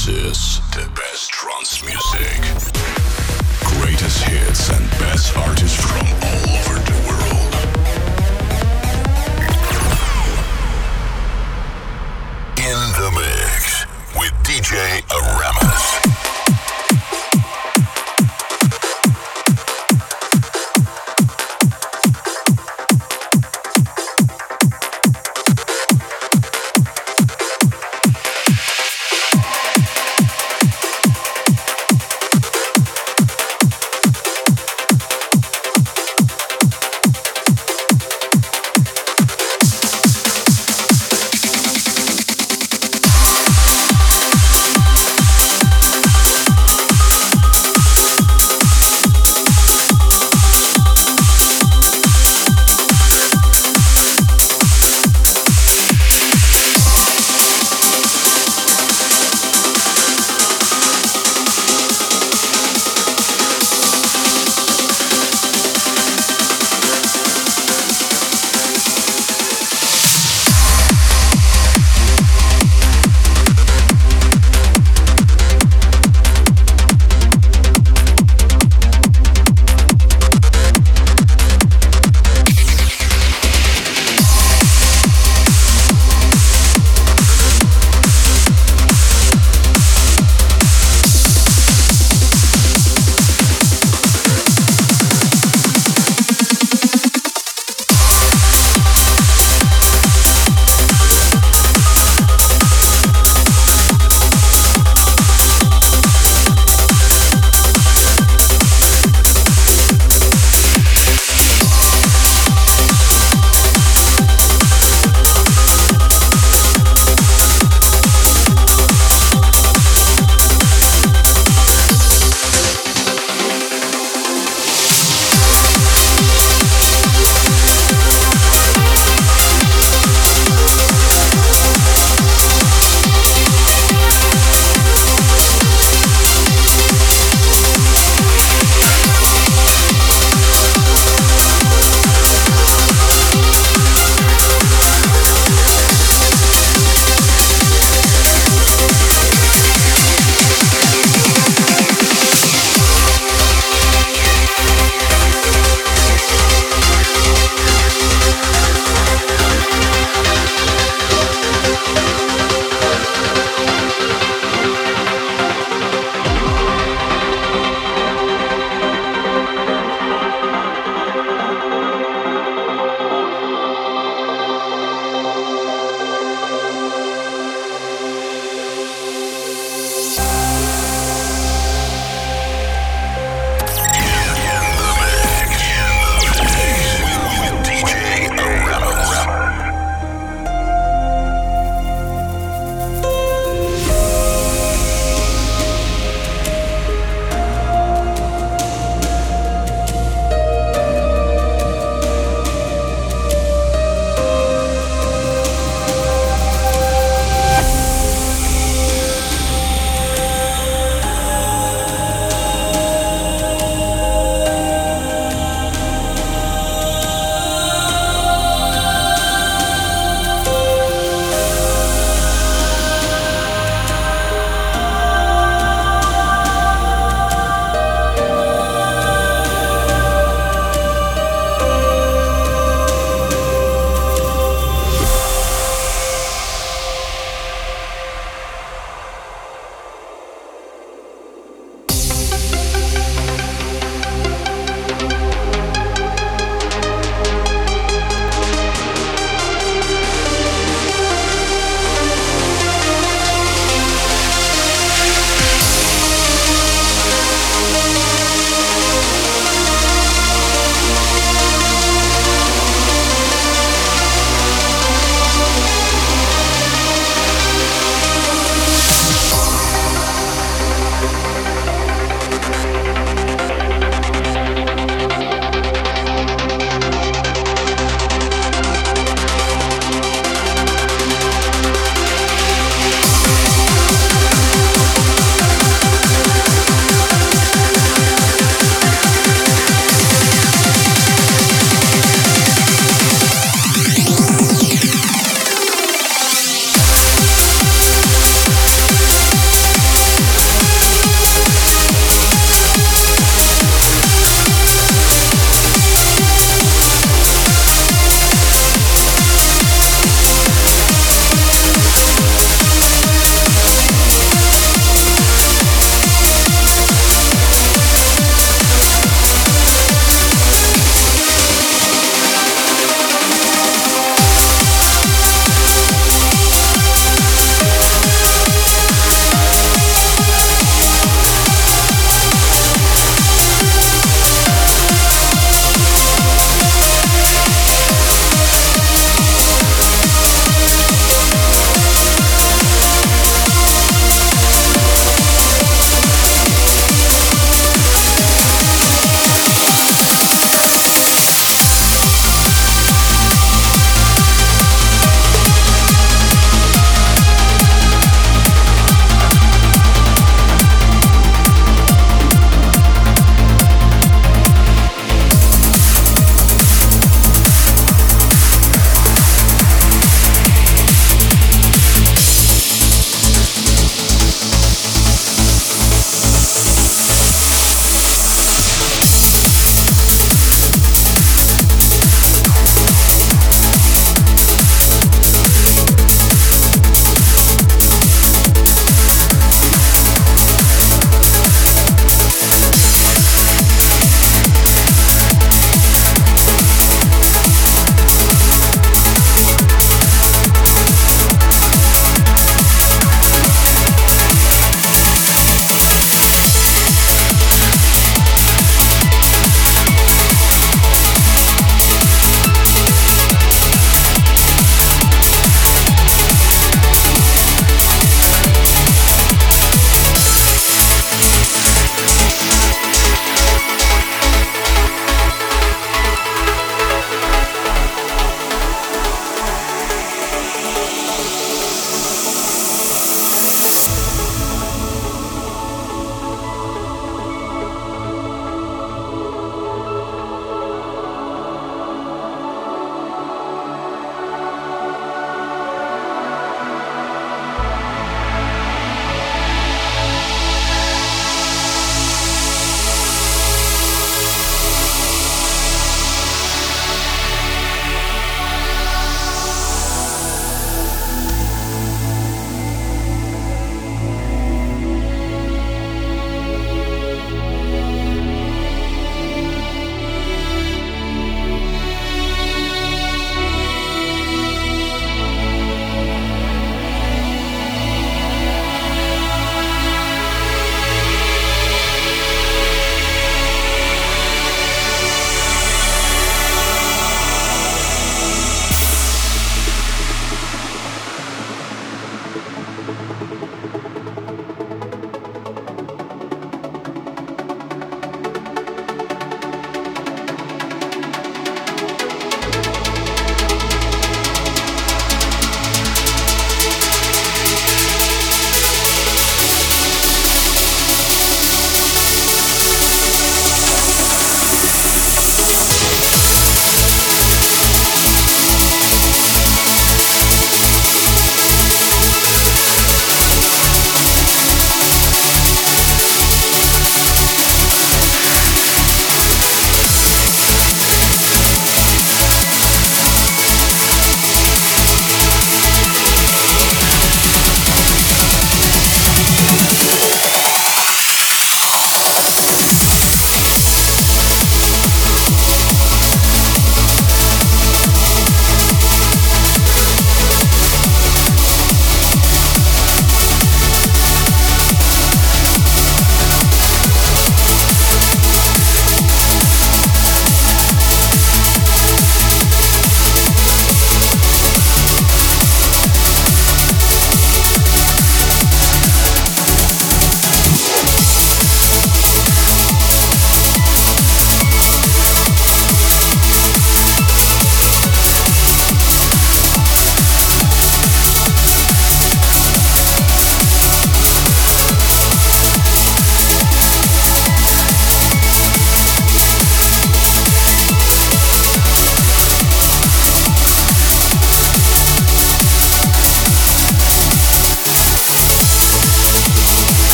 This is the best trance music. Greatest hits and best artists from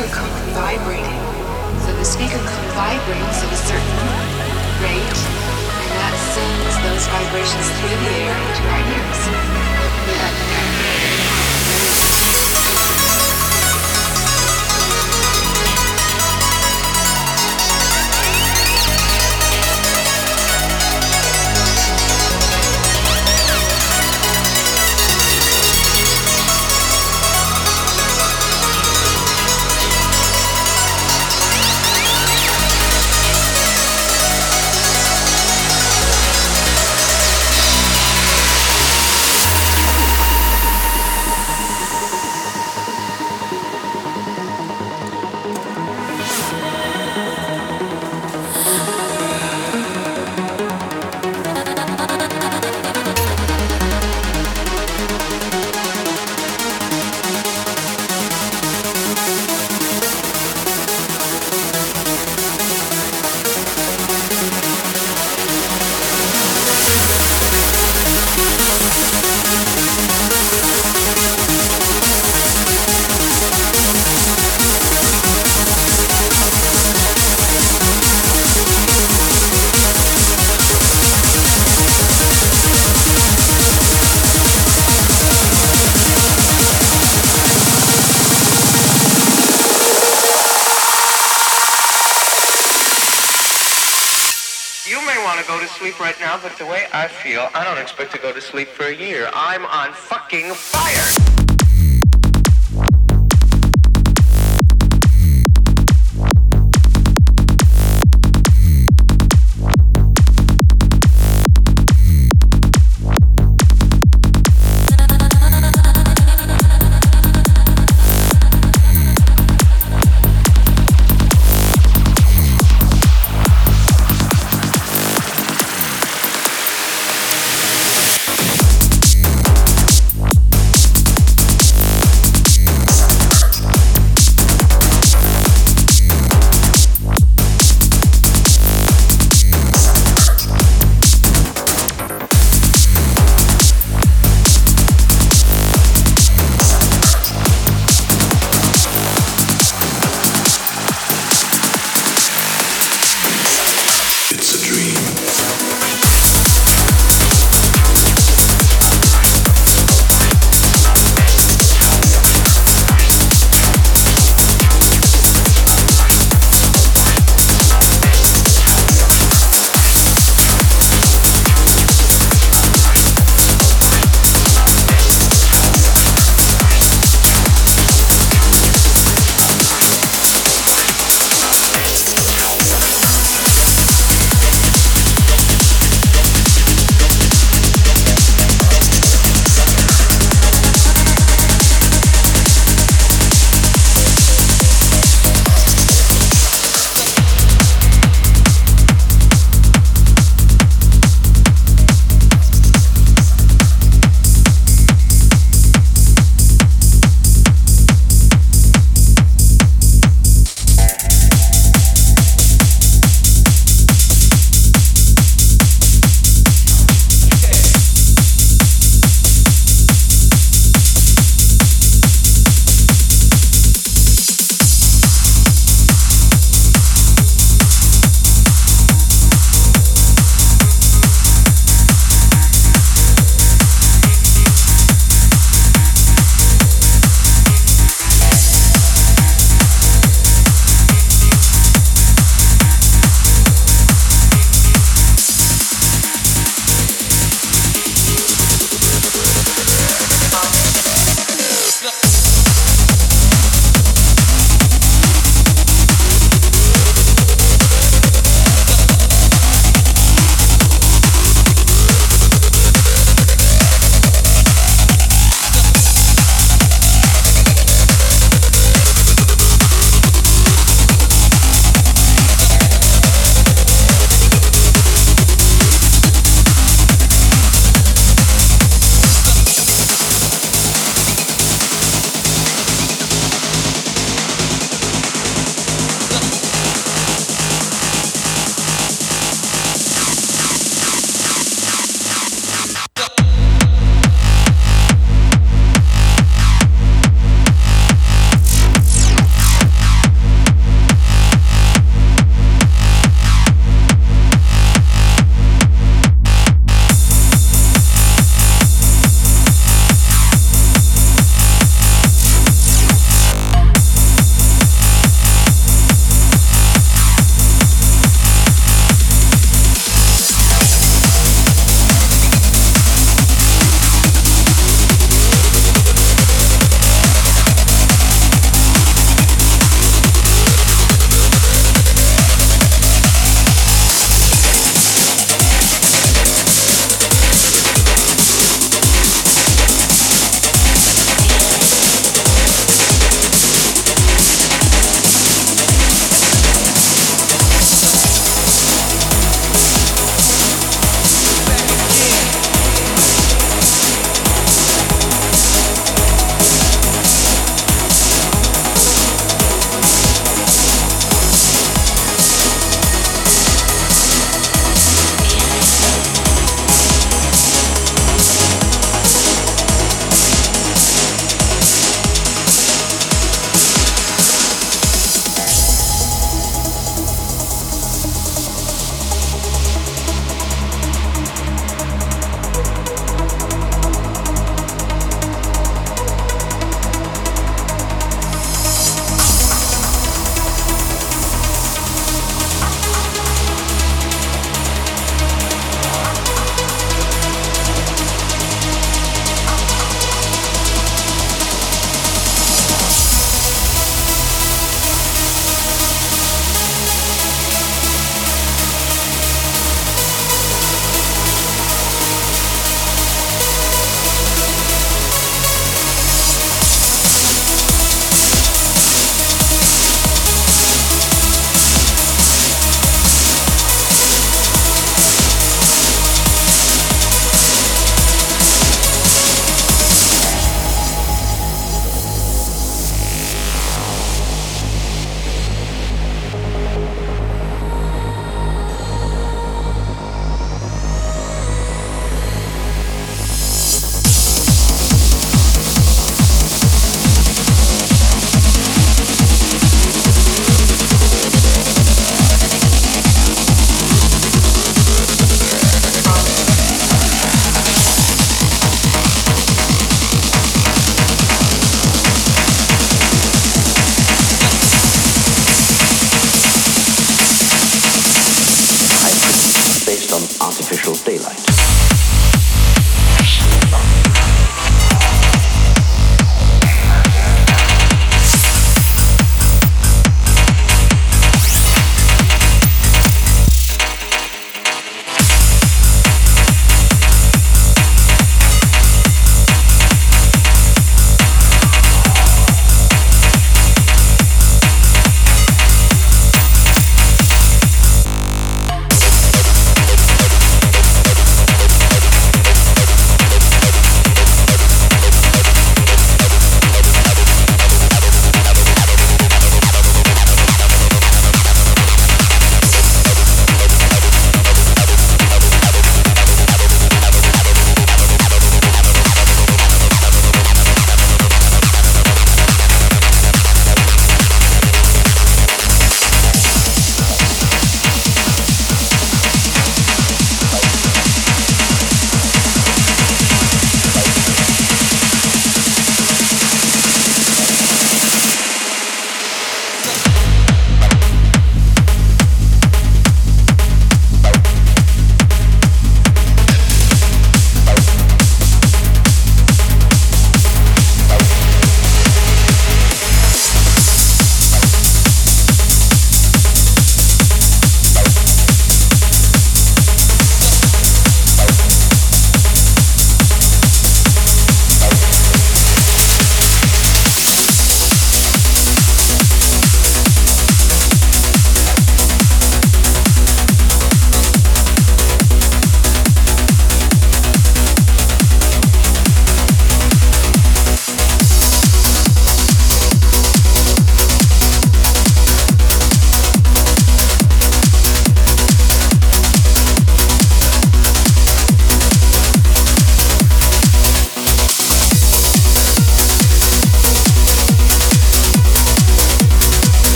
speaker cone vibrating. So the speaker cone vibrates at a certain rate, and that sends those vibrations through the air into our ears. I feel, I don't expect to go to sleep for a year. I'm on fucking fire!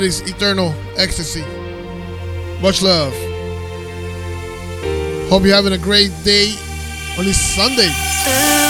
Poetics Eternal Ecstasy. Much love. Hope you're having a great day on this Sunday.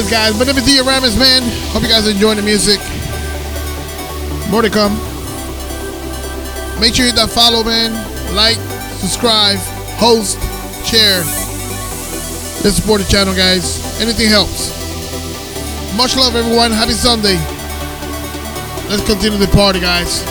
Yes, guys. Name is DJ Aramis, man. Hope you guys are enjoying the music. More to come. Make sure you hit that follow, man. Like, subscribe, host, share. Let's support the channel, guys. Anything helps. Much love, everyone. Happy Sunday. Let's continue the party, guys.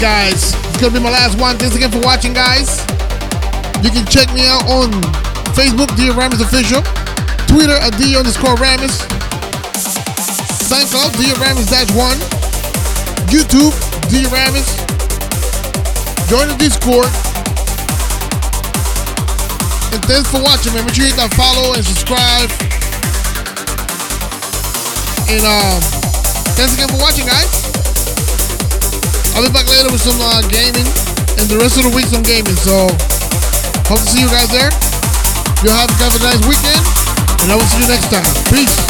Guys. It's gonna be my last one. Thanks again for watching, guys. You can check me out on Facebook, DJ Aramis Official, Twitter at D underscore Ramis, SoundCloud, DJ Aramis dash one, YouTube, DJ Aramis. Join the Discord. And thanks for watching, man. Make sure you hit that follow and subscribe. And um, thanks again for watching, guys. I'll be back later with some uh, gaming and the rest of the week some gaming. So hope to see you guys there. You'll have, have a nice weekend, and I will see you next time. Peace.